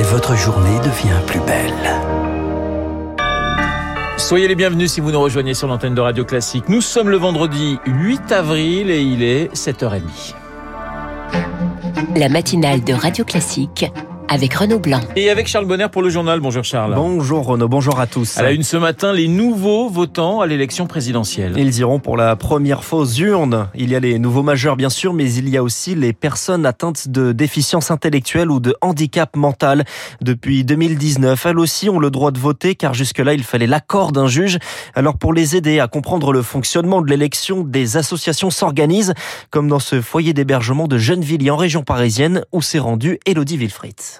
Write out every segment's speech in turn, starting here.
et votre journée devient plus belle. Soyez les bienvenus si vous nous rejoignez sur l'antenne de Radio Classique. Nous sommes le vendredi 8 avril et il est 7h30. La matinale de Radio Classique avec Renaud Blanc. Et avec Charles Bonner pour le journal. Bonjour Charles. Bonjour Renaud, bonjour à tous. À la une ce matin, les nouveaux votants à l'élection présidentielle. Ils iront pour la première fois aux urnes. Il y a les nouveaux majeurs bien sûr, mais il y a aussi les personnes atteintes de déficience intellectuelle ou de handicap mental. Depuis 2019, elles aussi ont le droit de voter car jusque-là il fallait l'accord d'un juge. Alors pour les aider à comprendre le fonctionnement de l'élection, des associations s'organisent, comme dans ce foyer d'hébergement de Gennevilliers en région parisienne où s'est rendue Elodie Wilfried.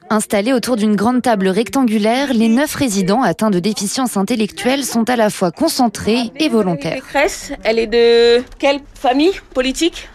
Installés autour d'une grande table rectangulaire, les neuf résidents atteints de déficience intellectuelle sont à la fois concentrés et volontaires. Elle est de quelle famille politique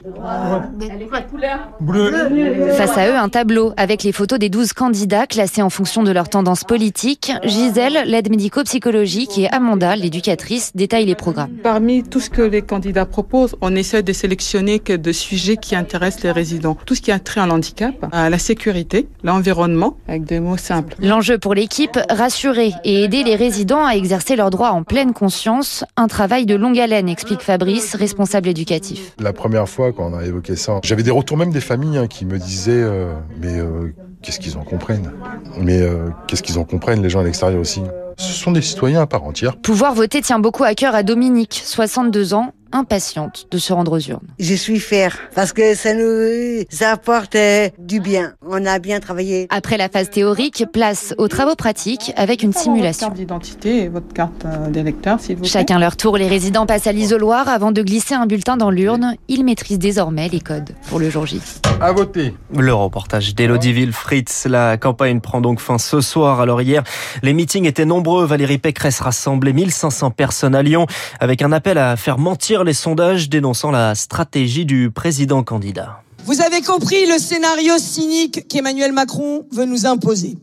Face à eux, un tableau avec les photos des 12 candidats classés en fonction de leur tendance politique. Gisèle, l'aide médico-psychologique, et Amanda, l'éducatrice, détaillent les programmes. Parmi tout ce que les candidats proposent, on essaie de sélectionner que de sujets qui intéressent les résidents. Tout ce qui a trait à l'handicap, à la sécurité, l'environnement, avec des mots simples. L'enjeu pour l'équipe, rassurer et aider les résidents à exercer leurs droits en pleine conscience. Un travail de longue haleine, explique Fabrice, responsable éducatif. La première fois quand on a évoqué ça, j'avais des retours même des familles hein, qui me disaient euh, mais euh, qu'est-ce qu'ils en comprennent? Mais euh, qu'est-ce qu'ils en comprennent les gens à l'extérieur aussi? Ce sont des citoyens à part entière. Pouvoir voter tient beaucoup à cœur à Dominique, 62 ans, impatiente de se rendre aux urnes. Je suis fière parce que ça nous apporte du bien. On a bien travaillé. Après la phase théorique, place aux travaux pratiques avec une simulation. Votre carte d'identité et votre carte euh, d'électeur, s'il vous plaît. Chacun leur tour, les résidents passent à l'isoloir avant de glisser un bulletin dans l'urne. Ils maîtrisent désormais les codes pour le jour J. À voter. Le reportage d'Elodie Wilfried. La campagne prend donc fin ce soir. Alors hier, les meetings étaient nombreux. Valérie Pécresse rassemblait 1500 personnes à Lyon avec un appel à faire mentir les sondages dénonçant la stratégie du président candidat. Vous avez compris le scénario cynique qu'Emmanuel Macron veut nous imposer.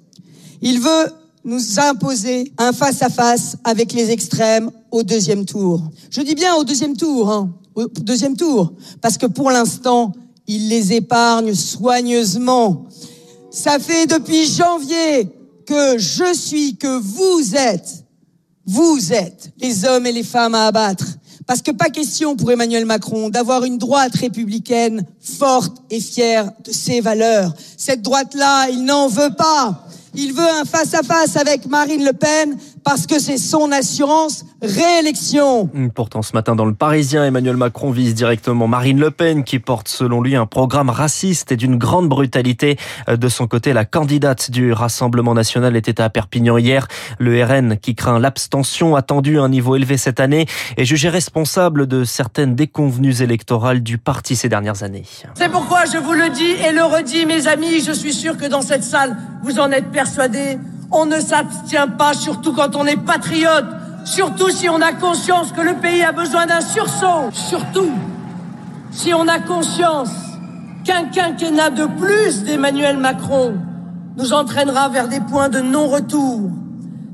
Il veut nous imposer un face-à-face avec les extrêmes au deuxième tour. Je dis bien au deuxième tour, hein, au deuxième tour, parce que pour l'instant, il les épargne soigneusement. Ça fait depuis janvier que je suis, que vous êtes, vous êtes les hommes et les femmes à abattre. Parce que pas question pour Emmanuel Macron d'avoir une droite républicaine forte et fière de ses valeurs. Cette droite-là, il n'en veut pas. Il veut un face-à-face avec Marine Le Pen parce que c'est son assurance réélection. Pourtant, ce matin, dans le Parisien, Emmanuel Macron vise directement Marine Le Pen, qui porte, selon lui, un programme raciste et d'une grande brutalité. De son côté, la candidate du Rassemblement national était à Perpignan hier. Le RN, qui craint l'abstention attendue à un niveau élevé cette année, est jugé responsable de certaines déconvenues électorales du parti ces dernières années. C'est pourquoi je vous le dis et le redis, mes amis, je suis sûr que dans cette salle, vous en êtes persuadés. On ne s'abstient pas, surtout quand on est patriote, surtout si on a conscience que le pays a besoin d'un sursaut, surtout si on a conscience qu'un quinquennat de plus d'Emmanuel Macron nous entraînera vers des points de non-retour,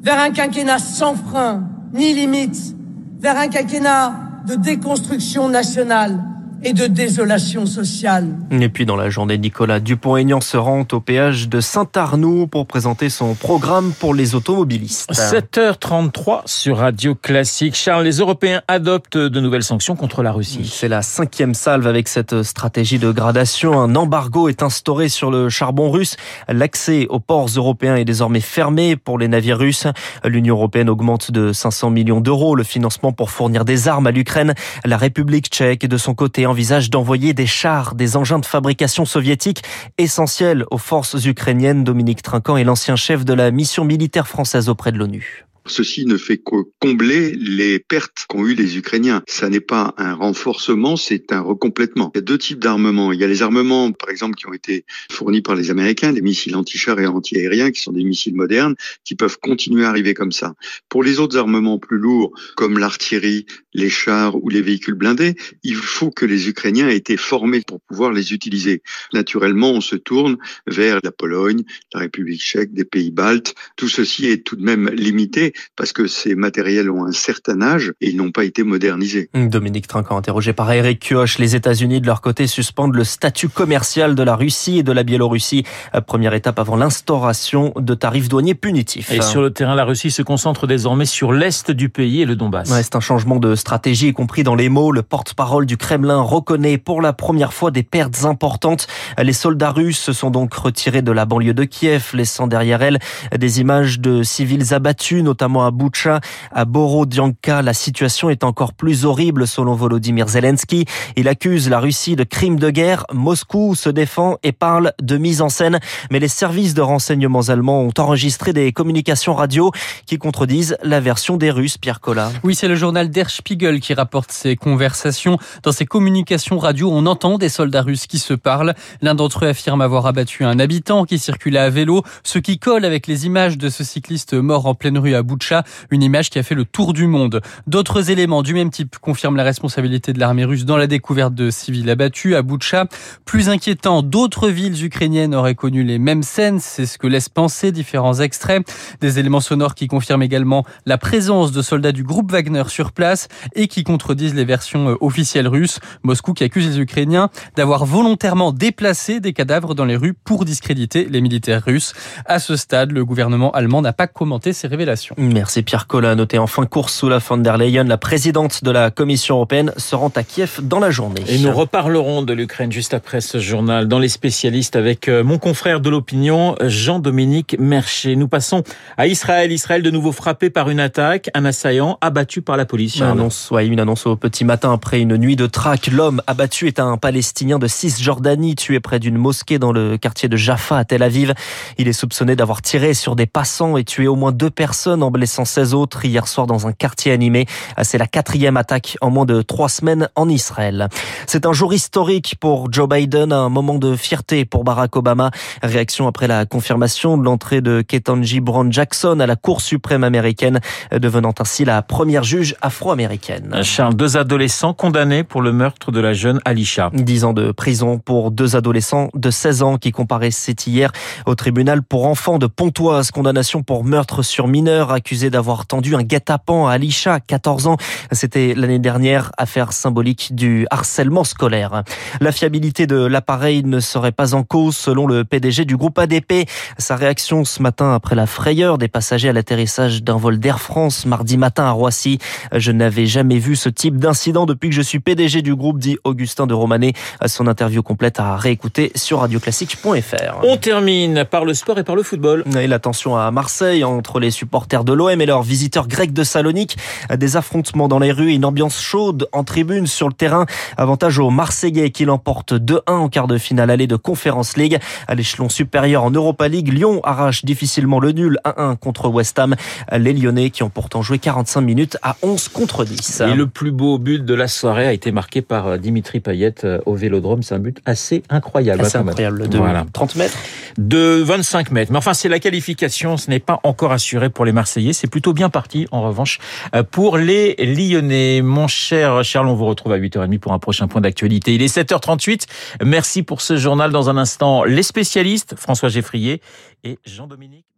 vers un quinquennat sans frein ni limite, vers un quinquennat de déconstruction nationale et de désolation sociale. Et puis dans la journée, Nicolas Dupont-Aignan se rend au péage de Saint-Arnoux pour présenter son programme pour les automobilistes. 7h33 sur Radio Classique. Charles, les Européens adoptent de nouvelles sanctions contre la Russie. C'est la cinquième salve avec cette stratégie de gradation. Un embargo est instauré sur le charbon russe. L'accès aux ports européens est désormais fermé pour les navires russes. L'Union européenne augmente de 500 millions d'euros le financement pour fournir des armes à l'Ukraine. La République tchèque, de son côté, envisage d'envoyer des chars, des engins de fabrication soviétiques essentiels aux forces ukrainiennes. Dominique Trinquant est l'ancien chef de la mission militaire française auprès de l'ONU. Ceci ne fait que combler les pertes qu'ont eu les Ukrainiens. Ça n'est pas un renforcement, c'est un recomplètement. Il y a deux types d'armements. Il y a les armements, par exemple, qui ont été fournis par les Américains, des missiles anti-chars et anti-aériens, qui sont des missiles modernes, qui peuvent continuer à arriver comme ça. Pour les autres armements plus lourds, comme l'artillerie, les chars ou les véhicules blindés, il faut que les Ukrainiens aient été formés pour pouvoir les utiliser. Naturellement, on se tourne vers la Pologne, la République tchèque, des pays baltes. Tout ceci est tout de même limité parce que ces matériels ont un certain âge et ils n'ont pas été modernisés. Dominique Trinquant, interrogé par Eric Kioch, les États-Unis de leur côté suspendent le statut commercial de la Russie et de la Biélorussie. Première étape avant l'instauration de tarifs douaniers punitifs. Et sur le terrain, la Russie se concentre désormais sur l'est du pays et le Donbass. Ouais, c'est un changement de stratégie, y compris dans les mots. Le porte-parole du Kremlin reconnaît pour la première fois des pertes importantes. Les soldats russes se sont donc retirés de la banlieue de Kiev, laissant derrière elles des images de civils abattus, notamment à Boucha, à Borodianka. La situation est encore plus horrible selon Volodymyr Zelensky. Il accuse la Russie de crimes de guerre. Moscou se défend et parle de mise en scène. Mais les services de renseignements allemands ont enregistré des communications radio qui contredisent la version des Russes, Pierre Collat. Oui, c'est le journal Der Spiegel qui rapporte ces conversations. Dans ces communications radio, on entend des soldats russes qui se parlent. L'un d'entre eux affirme avoir abattu un habitant qui circulait à vélo, ce qui colle avec les images de ce cycliste mort en pleine rue à Boucha, une image qui a fait le tour du monde. D'autres éléments du même type confirment la responsabilité de l'armée russe dans la découverte de civils abattus à Boucha. Plus inquiétant, d'autres villes ukrainiennes auraient connu les mêmes scènes, c'est ce que laissent penser différents extraits. Des éléments sonores qui confirment également la présence de soldats du groupe Wagner sur place et qui contredisent les versions euh, officielles russes. Moscou qui accuse les Ukrainiens d'avoir volontairement déplacé des cadavres dans les rues pour discréditer les militaires russes. À ce stade, le gouvernement allemand n'a pas commenté ces révélations. Merci Pierre Collat. Noté en fin de course sous la von der Leyen, la présidente de la Commission européenne se rend à Kiev dans la journée. Et nous reparlerons de l'Ukraine juste après ce journal dans les spécialistes avec euh, mon confrère de l'opinion, Jean-Dominique Mercher. Nous passons à Israël. Israël de nouveau frappé par une attaque, un assaillant abattu par la police. Une annonce, ouais, une annonce au petit matin après une nuit de traque. L'homme abattu est un Palestinien de Cisjordanie tué près d'une mosquée dans le quartier de Jaffa à Tel Aviv. Il est soupçonné d'avoir tiré sur des passants et tué au moins deux personnes en blessant 16 autres hier soir dans un quartier animé. C'est la quatrième attaque en moins de trois semaines en Israël. C'est un jour historique pour Joe Biden, un moment de fierté pour Barack Obama. Réaction après la confirmation de l'entrée de Ketanji Brown Jackson à la Cour suprême américaine, devenant ainsi la première juge afro-américaine. Charles, deux adolescents condamnés pour le meurtre de la jeune Alisha. Dix ans de prison pour deux adolescents de 16 ans qui comparaissaient hier au tribunal pour enfants de Pontoise. Condamnation pour meurtre sur mineur, accusé d'avoir tendu un guet-apens à Alisha, 14 ans. C'était l'année dernière, affaire symbolique du harcèlement scolaire. La fiabilité de l'appareil ne serait pas en cause selon le PDG du groupe ADP. Sa réaction ce matin après la frayeur des passagers à l'atterrissage d'un vol d'Air France mardi matin à Roissy. Je n'avais jamais vu ce type d'incident depuis que je suis PDG du groupe, dit Augustin de Romanet. Son interview complète à réécouter sur radioclassique.fr. On termine par le sport et par le football. Et la tension à Marseille entre les supporters de l'OM et leurs visiteurs grecs de Salonique. Des affrontements dans les rues, une ambiance chaude en tribune sur le terrain. Avantage aux Marseillais qui l'emportent 2-1 en quart de finale allée de Conference League. À l'échelon supérieur en Europa League, Lyon arrache difficilement le nul 1-1 contre West Ham. Les Lyonnais qui ont pourtant joué 45 minutes à 11 contre 10. Et le plus beau but de la soirée a été marqué par euh, Dimitri Payet euh, au Vélodrome. C'est un but assez incroyable. Assez incroyable. De voilà. 30 mètres De 25 mètres. Mais enfin, c'est la qualification. Ce n'est pas encore assuré pour les Marseillais. C'est plutôt bien parti, en revanche, euh, pour les Lyonnais. Mon cher Charles, on vous retrouve à 8h30 pour un prochain point d'actualité. Il est 7h38. Merci pour ce journal. Dans un instant, les spécialistes, François Geffrier et Jean-Dominique.